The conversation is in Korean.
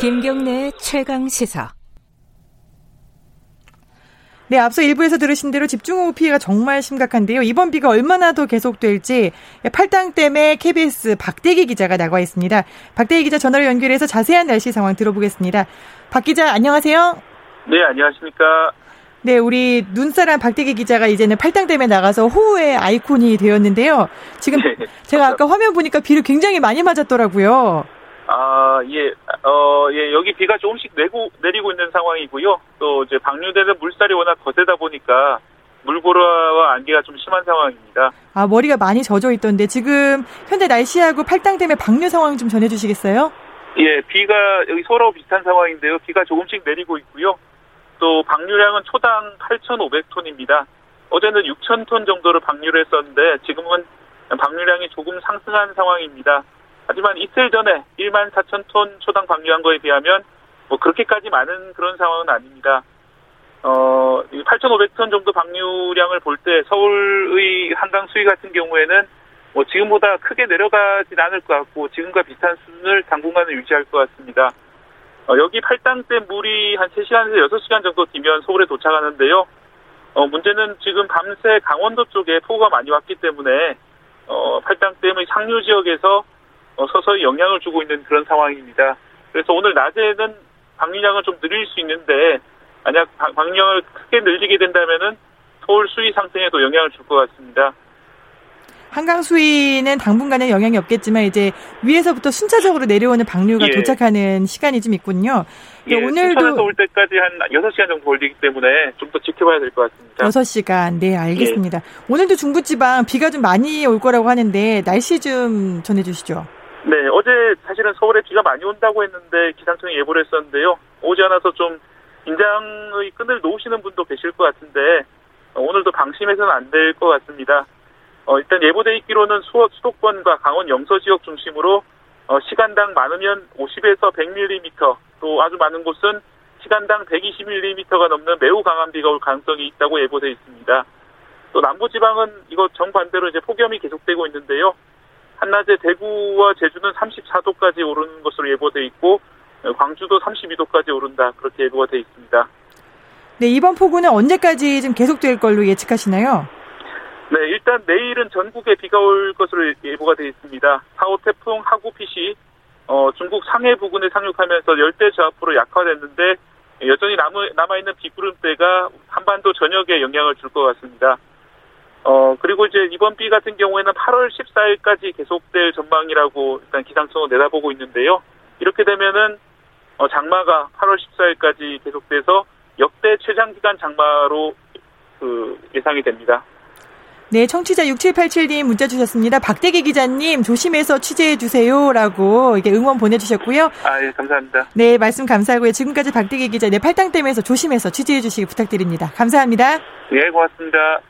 김경래 최강 시사. 네, 앞서 일부에서 들으신 대로 집중호우 피해가 정말 심각한데요. 이번 비가 얼마나 더 계속될지 팔당 댐에 KBS 박대기 기자가 나와 있습니다. 박대기 기자 전화로 연결해서 자세한 날씨 상황 들어보겠습니다. 박 기자 안녕하세요. 네, 안녕하십니까. 네, 우리 눈사람 박대기 기자가 이제는 팔당댐에 나가서 호우의 아이콘이 되었는데요. 지금 네, 제가 아까 화면 보니까 비를 굉장히 많이 맞았더라고요. 아, 예, 어, 예, 여기 비가 조금씩 내고, 내리고 있는 상황이고요. 또 이제 방류되는 물살이 워낙 거세다 보니까 물보라와 안개가 좀 심한 상황입니다. 아, 머리가 많이 젖어 있던데 지금 현재 날씨하고 팔당 댐의 방류 상황 좀 전해주시겠어요? 예, 비가 여기 서울하고 비슷한 상황인데요. 비가 조금씩 내리고 있고요. 또 방류량은 초당 8,500톤입니다. 어제는 6,000톤 정도를 방류를 했었는데 지금은 방류량이 조금 상승한 상황입니다. 하지만 이틀 전에 1만 4천 톤 초당 방류한 거에 비하면 뭐 그렇게까지 많은 그런 상황은 아닙니다. 어, 8,500톤 정도 방류량을 볼 때 서울의 한강 수위 같은 경우에는 뭐 지금보다 크게 내려가진 않을 것 같고 지금과 비슷한 수준을 당분간은 유지할 것 같습니다. 어, 여기 팔당댐 물이 한 3시간에서 6시간 정도 뒤면 서울에 도착하는데요. 어, 문제는 지금 밤새 강원도 쪽에 폭우가 많이 왔기 때문에 어, 팔당댐의 상류 지역에서 어, 서서히 영향을 주고 있는 그런 상황입니다. 그래서 오늘 낮에는 방류량을 좀 늘릴 수 있는데 만약 방류량을 크게 늘리게 된다면은 서울 수위 상승에도 영향을 줄 것 같습니다. 한강 수위는 당분간은 영향이 없겠지만 이제 위에서부터 순차적으로 내려오는 방류가 예. 도착하는 시간이 좀 있군요. 예, 오늘도 올 때까지 한 6시간 정도 걸리기 때문에 좀 더 지켜봐야 될 것 같습니다. 6시간. 네, 알겠습니다. 예. 오늘도 중부지방 비가 좀 많이 올 거라고 하는데 날씨 좀 전해 주시죠. 네, 어제 사실은 서울에 비가 많이 온다고 했는데 기상청이 예보를 했었는데요. 오지 않아서 좀 긴장의 끈을 놓으시는 분도 계실 것 같은데 오늘도 방심해서는 안 될 것 같습니다. 어, 일단 예보돼 있기로는 수, 수도권과 강원 영서 지역 중심으로 어, 시간당 많으면 50에서 100mm 또 아주 많은 곳은 시간당 120mm가 넘는 매우 강한 비가 올 가능성이 있다고 예보돼 있습니다. 또 남부지방은 이거 정반대로 이제 폭염이 계속되고 있는데요. 한낮에 대구와 제주는 34도까지 오르는 것으로 예보돼 있고 광주도 32도까지 오른다 그렇게 예보가 돼 있습니다. 네 이번 폭우는 언제까지 좀 계속될 걸로 예측하시나요? 네 일단 내일은 전국에 비가 올 것으로 예보가 돼 있습니다. 4호 태풍 하구핏이 어, 중국 상해 부근에 상륙하면서 열대 저압으로 약화됐는데 여전히 남아 있는 비구름대가 한반도 전역에 영향을 줄 것 같습니다. 어, 그리고 이제 이번 비 같은 경우에는 8월 14일까지 계속될 전망이라고 일단 기상청은 내다보고 있는데요. 이렇게 되면은, 어, 장마가 8월 14일까지 계속돼서 역대 최장기간 장마로 그 예상이 됩니다. 네, 청취자 6787님 문자 주셨습니다. 박대기 기자님 조심해서 취재해 주세요라고 이게 응원 보내주셨고요. 아, 예, 감사합니다. 네, 말씀 감사하고요. 지금까지 박대기 기자 네 팔당댐에서 조심해서 취재해 주시기 부탁드립니다. 감사합니다. 예, 고맙습니다.